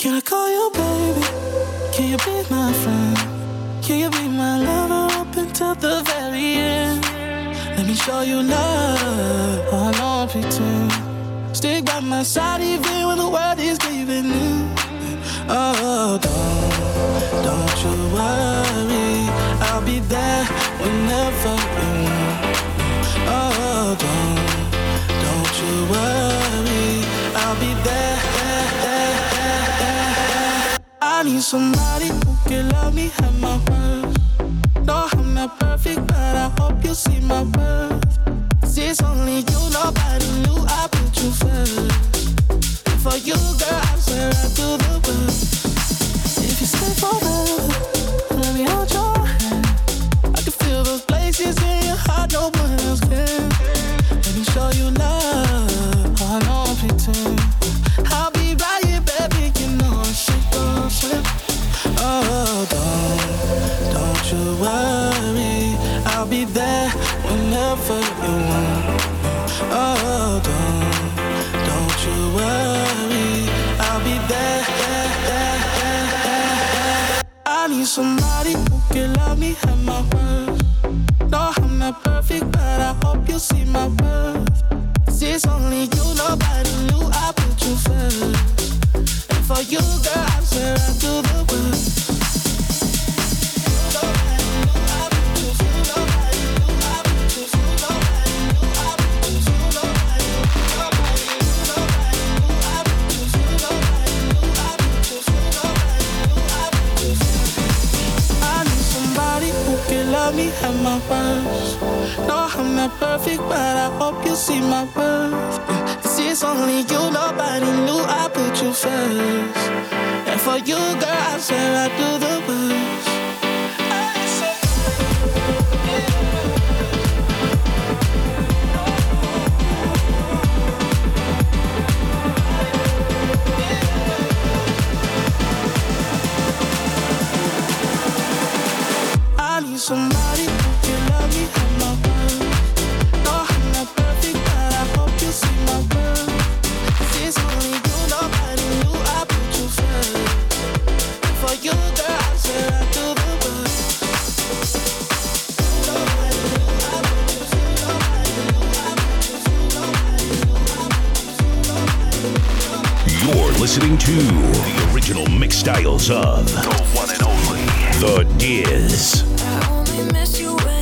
Can I call you baby? Can you be my friend? Can you be my lover up until the very end? Let me show you love. I don't pretend. Stick by my side even when the world is giving in. Oh, don't, don't you worry. I'll be there whenever you want. Oh, don't, don't you worry. I need somebody who can love me at my worst. No, I'm not perfect, but I hope you see my worth. It's only you, nobody knew I put you first. For you, girl, I swear I do the work. If you stay forever, let me hold your hand. I can feel those places in your heart, no one else can. Somebody who can love me at my worst. Can love me at my worst. No, I'm not perfect, but I hope you see my worth. See, it's only you, nobody knew I put you first. And for you, girl, I swear I do the worst. Somebody who love me at my worst. No, I'm not perfect, but I hope you see my worth. 'Cause it's only you, nobody knew I put you first. And for you, girl, I swear I do the work. Nobody knew I put you first. Nobody knew I put you first. Nobody knew I put you first. You're listening to the original mix styles of the one and only The Diz. Miss you when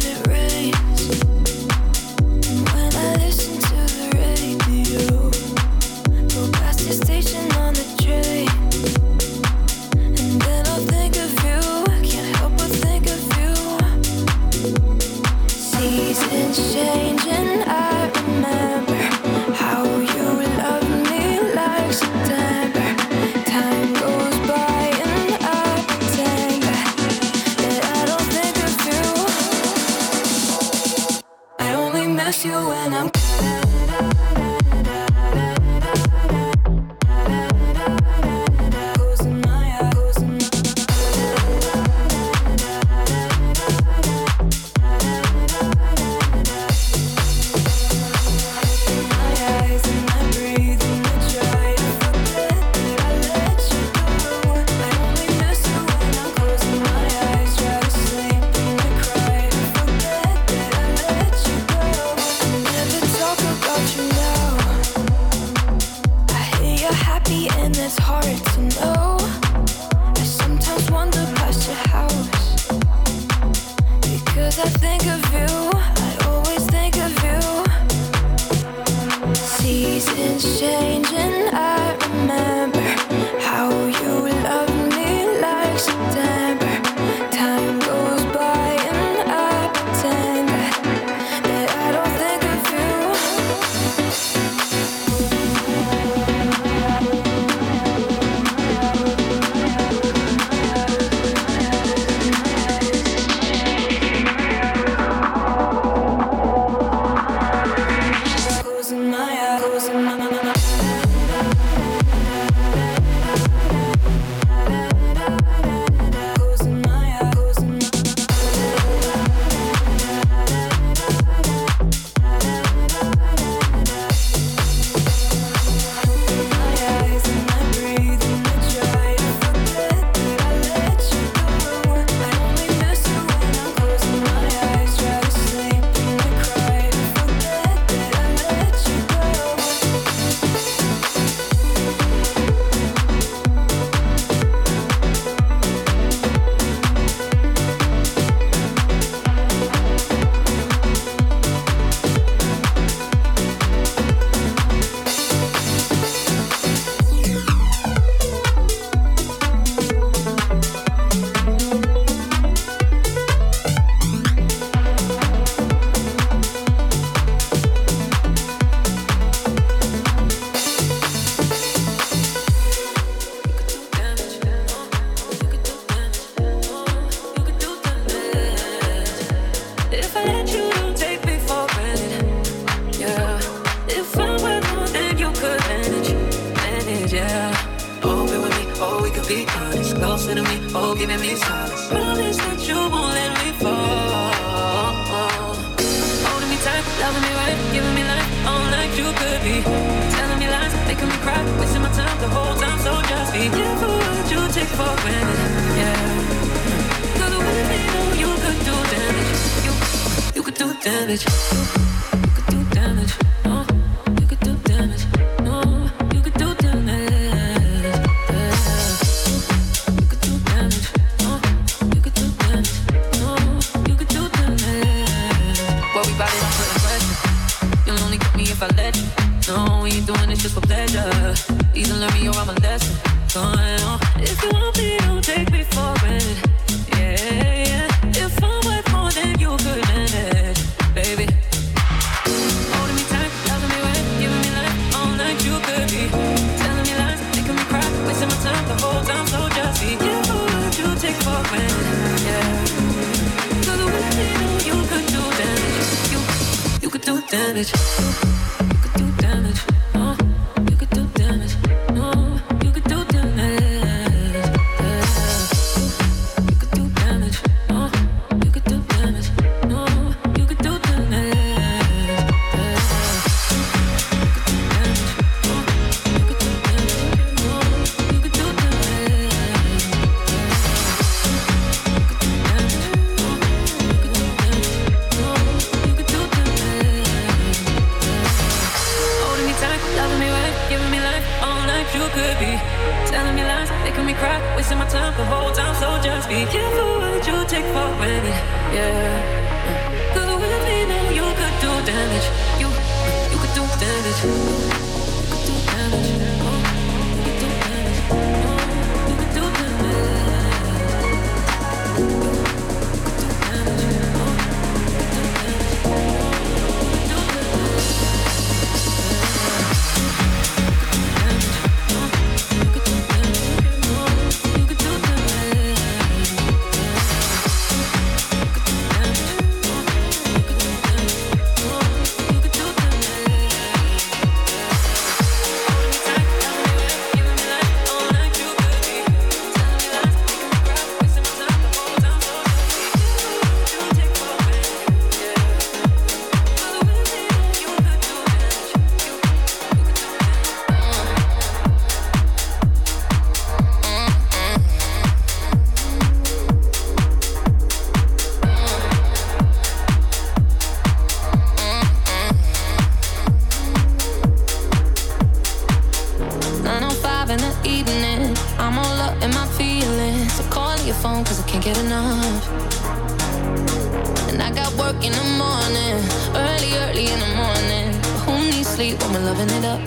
loving it up.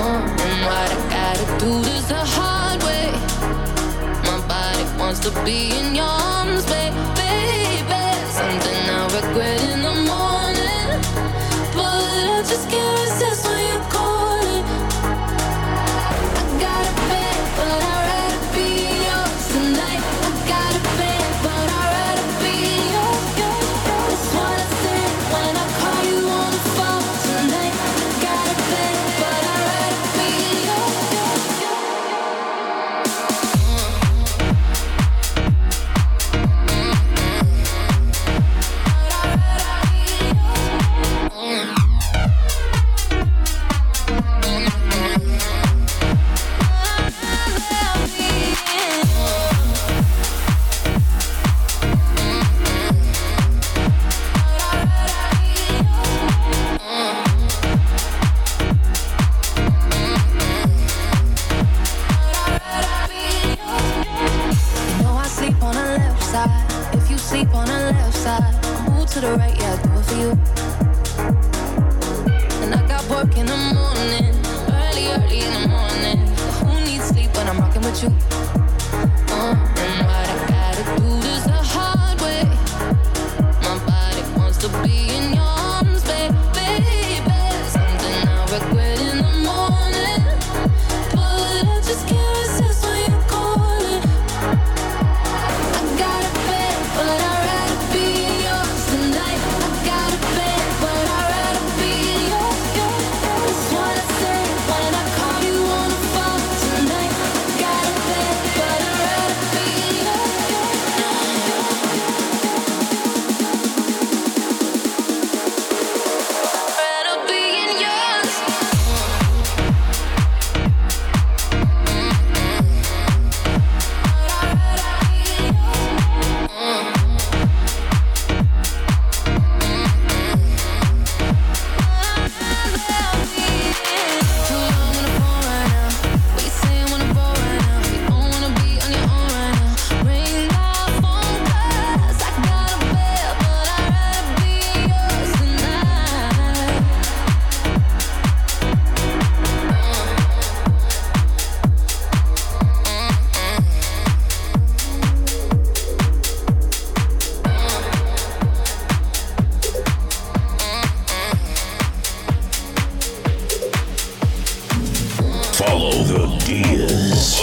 Oh, and what I gotta do is the hard way. My body wants to be in your arms, baby. Something I regret in the morning, but I just can't.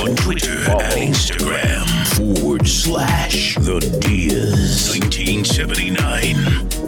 on Twitter and Instagram forward slash the Diaz 1979.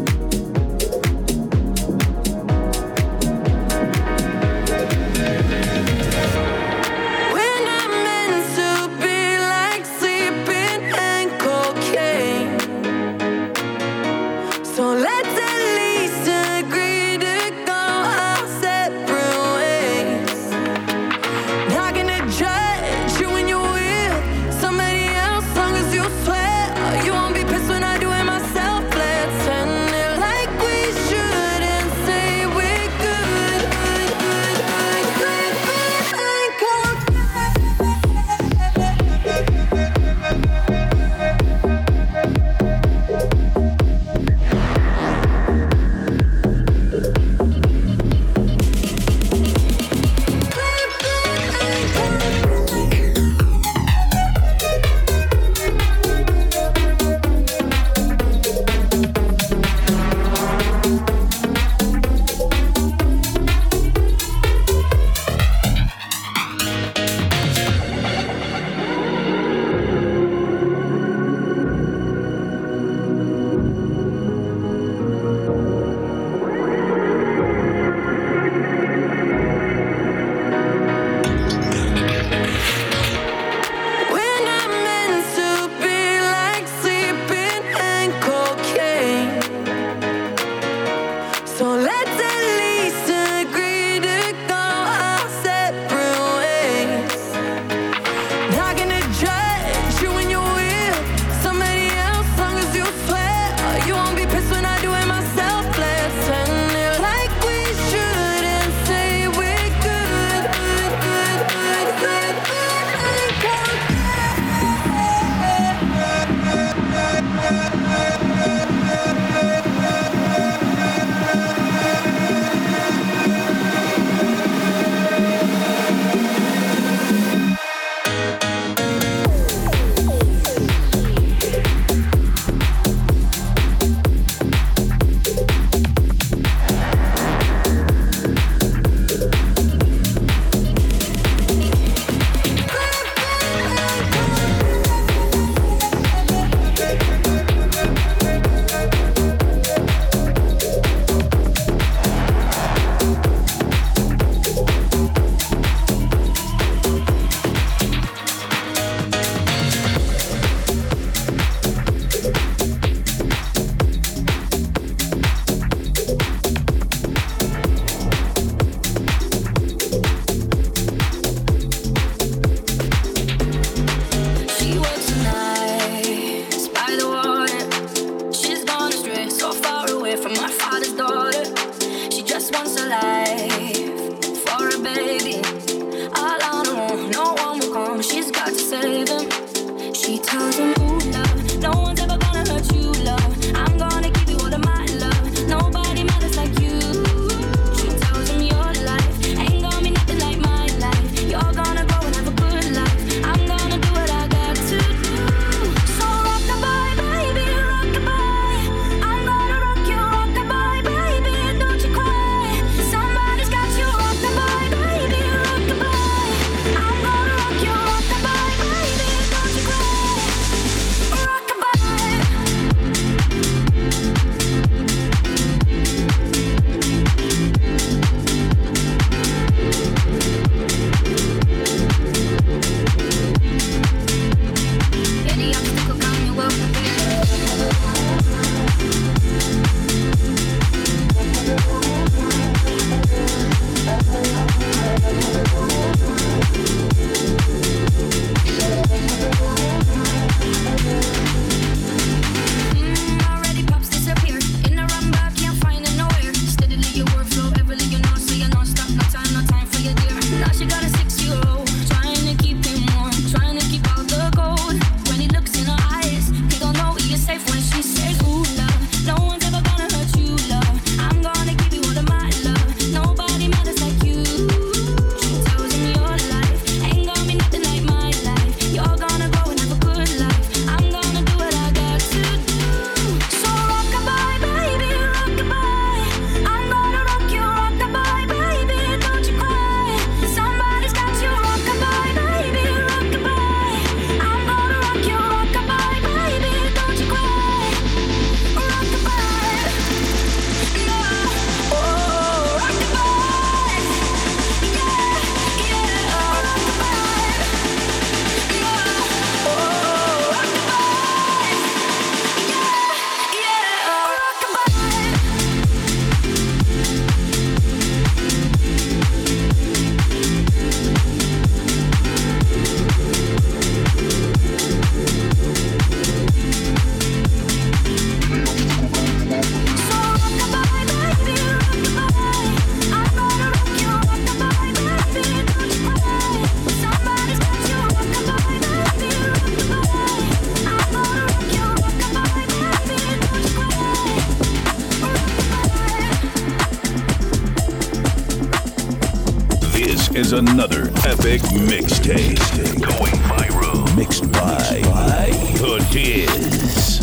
Another epic mixtape going viral. Mixed by, by The Diz.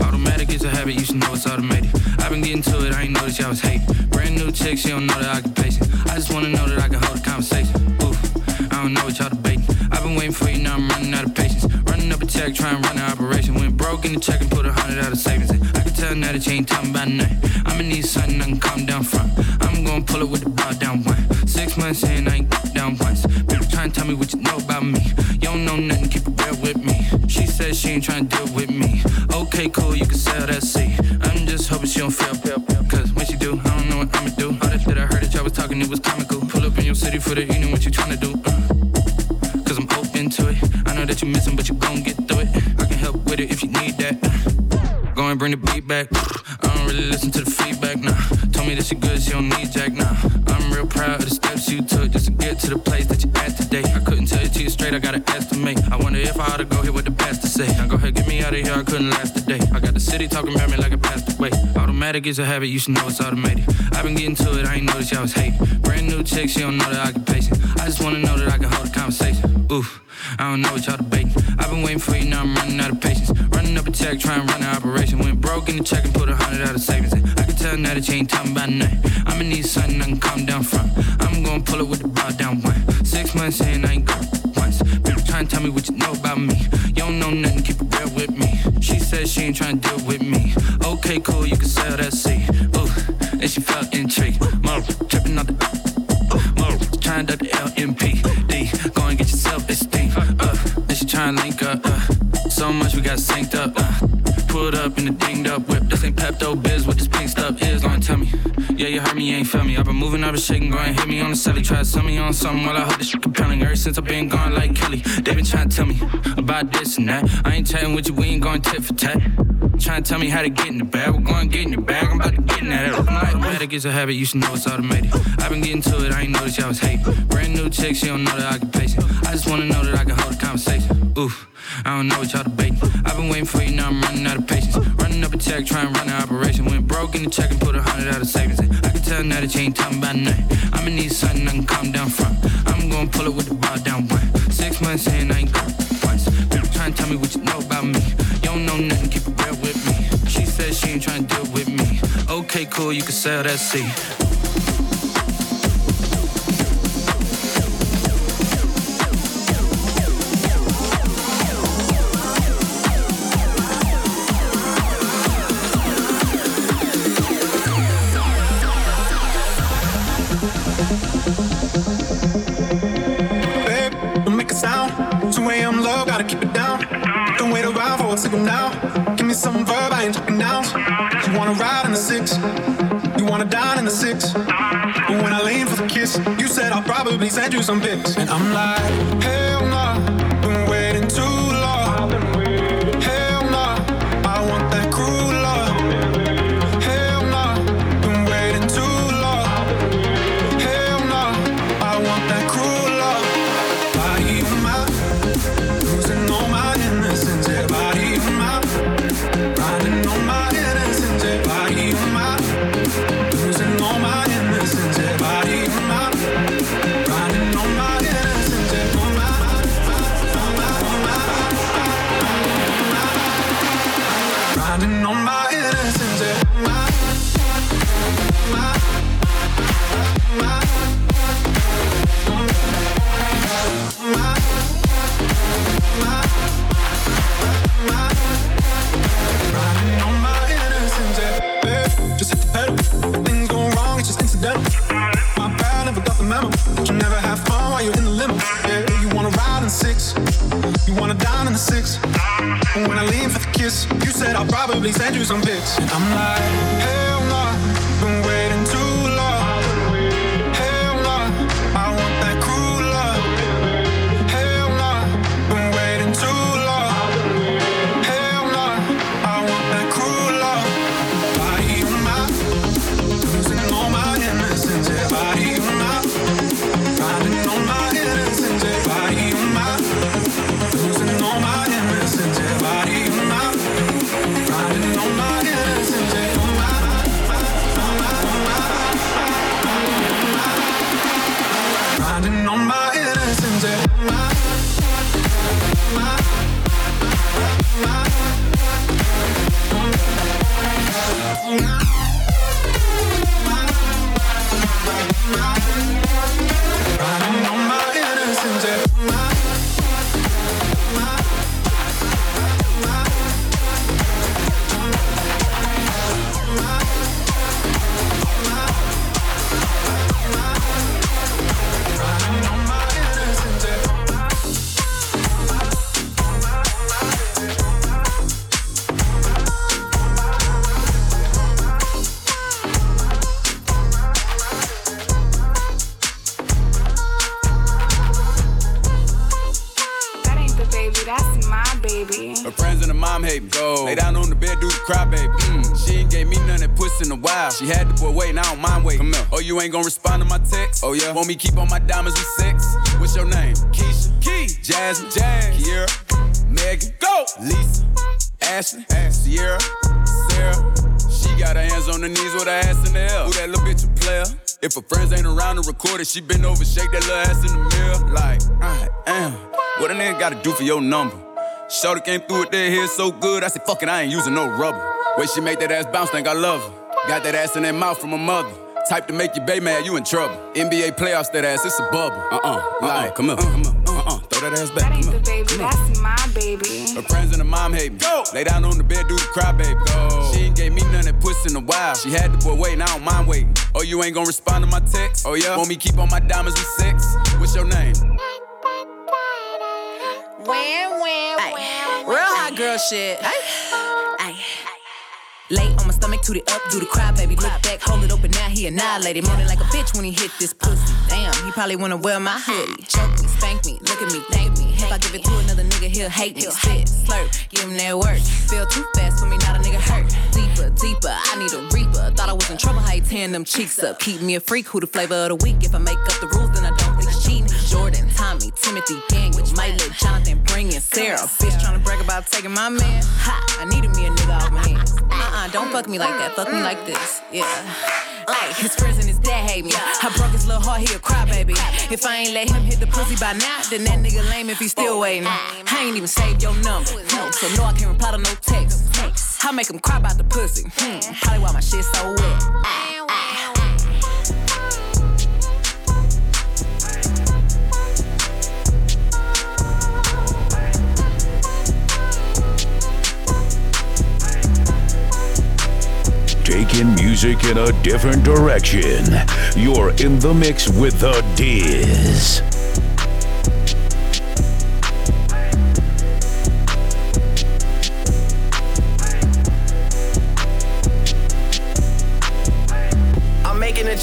Automatic is a habit, you should know it's automated. I've been getting to it, I ain't noticed y'all was hating. Brand new chick, she don't know the occupation. I just wanna know that I can hold a conversation. Oof, I don't know what y'all debating. I've been waiting for you, now I'm running out of patience. Running up a check, trying to run an operation. Went broke in the check and put a hundred out of savings. In. Tell now that you ain't talking about nothing. I'ma need something I can calm down from. I'm gonna pull it with the bar down one. Six months in, I ain't down once. Bitch, try and tell me what you know about me. You don't know nothing, keep it real with me. She said she ain't trying to deal with me. Okay, cool, you can sell that seat. I'm just hoping she don't feel. Cause when she do, I don't know what I'ma do. All that shit I heard that y'all was talking, it was comical. Pull up in your city for the evening, what you trying to do? Uh, Cause I'm open to it. I know that you're missing, but you gon' get through it. I can help with it if you need that. Bring the beat back. I don't really listen to the feedback now. Nah. Told me that she good, she don't need Jack now. Nah. I'm real proud of the steps you took just to get to the place that you at today. I couldn't tell you to you straight, I gotta estimate. I wonder if I ought to go here with the past to say. Now go ahead, get me out of here, I couldn't last a day. I got the city talking about me like a passed away. Automatic is a habit, you should know it's automated. I've been getting to it, I ain't noticed y'all was hating. Brand new chick, she don't know the occupation. I just wanna know that I can hold a conversation. Oof. I don't know what y'all debating. I've been waiting for you, now I'm running out of patience. Running up a check, trying to run an operation. Went broke in the check and put a hundred out of savings. In. I can tell now that you ain't talking about nothing. I'ma need something I can calm down from. I'm gonna pull it with the bar down one. Six months in, I ain't got once. People trying to tell me what you know about me. You don't know nothing, keep it real with me. She said she ain't trying to deal with me. Okay, cool, you can sell that seat. Ooh, and she felt intrigued. More tripping on the. More trying to the LMP. Go and get yourself esteem. Uh, and she trying to link up. Uh, so much we got synced up. Uh, pulled up in a dinged up whip. This ain't Pepto Biz, what this pink stuff is. Long tell me. Yeah, you heard me, you ain't feel me. I've been moving, I've been shaking, go and hit me on the celly. Try to sell me on something while I hope this shit compelling. Ever since I've been gone like Kelly, they been trying to tell me about this and that. I ain't chatting with you, we ain't going tit for tat. Trying to tell me how to get in the bag. We're going to get in the bag. I'm about to get in that. Automatic, it's a habit. You should know it's automated. I've been getting to it. I ain't noticed y'all was hate. Brand new chick, she don't know that occupation. I just wanna know that I can hold a conversation. Oof. I don't know what y'all debating. I've been waiting for you, now I'm running out of patience. Running up a check, trying to run an operation. Went broke in the check and put a hundred out of savings. In. I can tell now that you ain't talking about nothing. I'ma need something I can calm down from. I'm gonna pull it with the bar down one. Six months saying I ain't got tell me what you know about me. You don't know nothing, keep it real with me. She said she ain't trying to deal with me. Okay, cool, you can sell that seat. Now. Give me some verb, I ain't talking now. You wanna ride in the six, you wanna dine in the six. But when I lean for the kiss, you said I'll probably send you some pics. And I'm like, hell nah, Riding on my innocence, yeah. Just hit the pedal. Things go wrong, it's just incidental. My never got the memo. You never have fun while you're in the limo. Yeah, you wanna ride in six. I'll probably send you some pics. I'm like, hell no, nah, been waiting too She ain't gave me none that puss in a while. She had the boy waiting, I don't mind waiting. Oh, you ain't gonna respond to my text? Oh, yeah. Want me keep on my diamonds with sex? What's your name? Keisha. Key. Jasmine. Jazz. Kiera. Megan. Go. Lisa. Ashley. Ash. Sierra. Sarah. She got her hands on her knees with her ass in the air. Who that little bitch a player? If her friends ain't around to record it, she been over, shake that little ass in the mirror. Like, I am. What a nigga gotta do for your number? Shorty came through with that hair so good. I said, fuck it, I ain't using no rubber. Way she make that ass bounce, think I love her. Got that ass in that mouth from a mother. Type to make you bay mad, you in trouble. NBA playoffs, that ass, it's a bubble. Uh uh-uh, uh, like, come on, come on, uh uh, throw that ass back. That ain't the baby, that's my baby. Her friends and her mom hate me. Go! Lay down on the bed, do the cry, baby. Go! She ain't gave me none that puss in a while. She had the boy waiting, I don't mind waiting. Oh, you ain't gonna respond to my text? Oh, yeah? Want me keep on my diamonds with sex? What's your name? Wham, girl shit. Ay. Ay. Lay on my stomach, toot it up, do the cry, baby. Look back, hold it open, now he annihilated. Moaning like a bitch when he hit this pussy. Damn, He probably wanna wear my hoodie. Choke me, spank me, look at me, thank me. If I give it to another nigga, he'll hate me. Spit, slurp, give him that work. Feel too fast for me, not a nigga hurt. Deeper, deeper, I need a reaper. Thought I was in trouble, how you tearing them cheeks up. Keep me a freak, who the flavor of the week. If I make up the rules, then I don't think it's cheating. Jordan, Tommy, Timothy, Daniel, might let Jonathan bring in Sarah. Bitch trying to brag about taking my man. Ha, I needed me a nigga off my hands. Uh-uh, don't fuck me like that, fuck me like this. Yeah. Ay, his friends and his dad hate me. I broke his little heart, he a crybaby. If I ain't let him hit the pussy by now, then that nigga lame if he still waiting. I ain't even saved your number, no, so no, I can't reply to no text. I make him cry about the pussy. Hmm, probably why my shit so wet. Taking music in a different direction. You're in the mix with the Diz.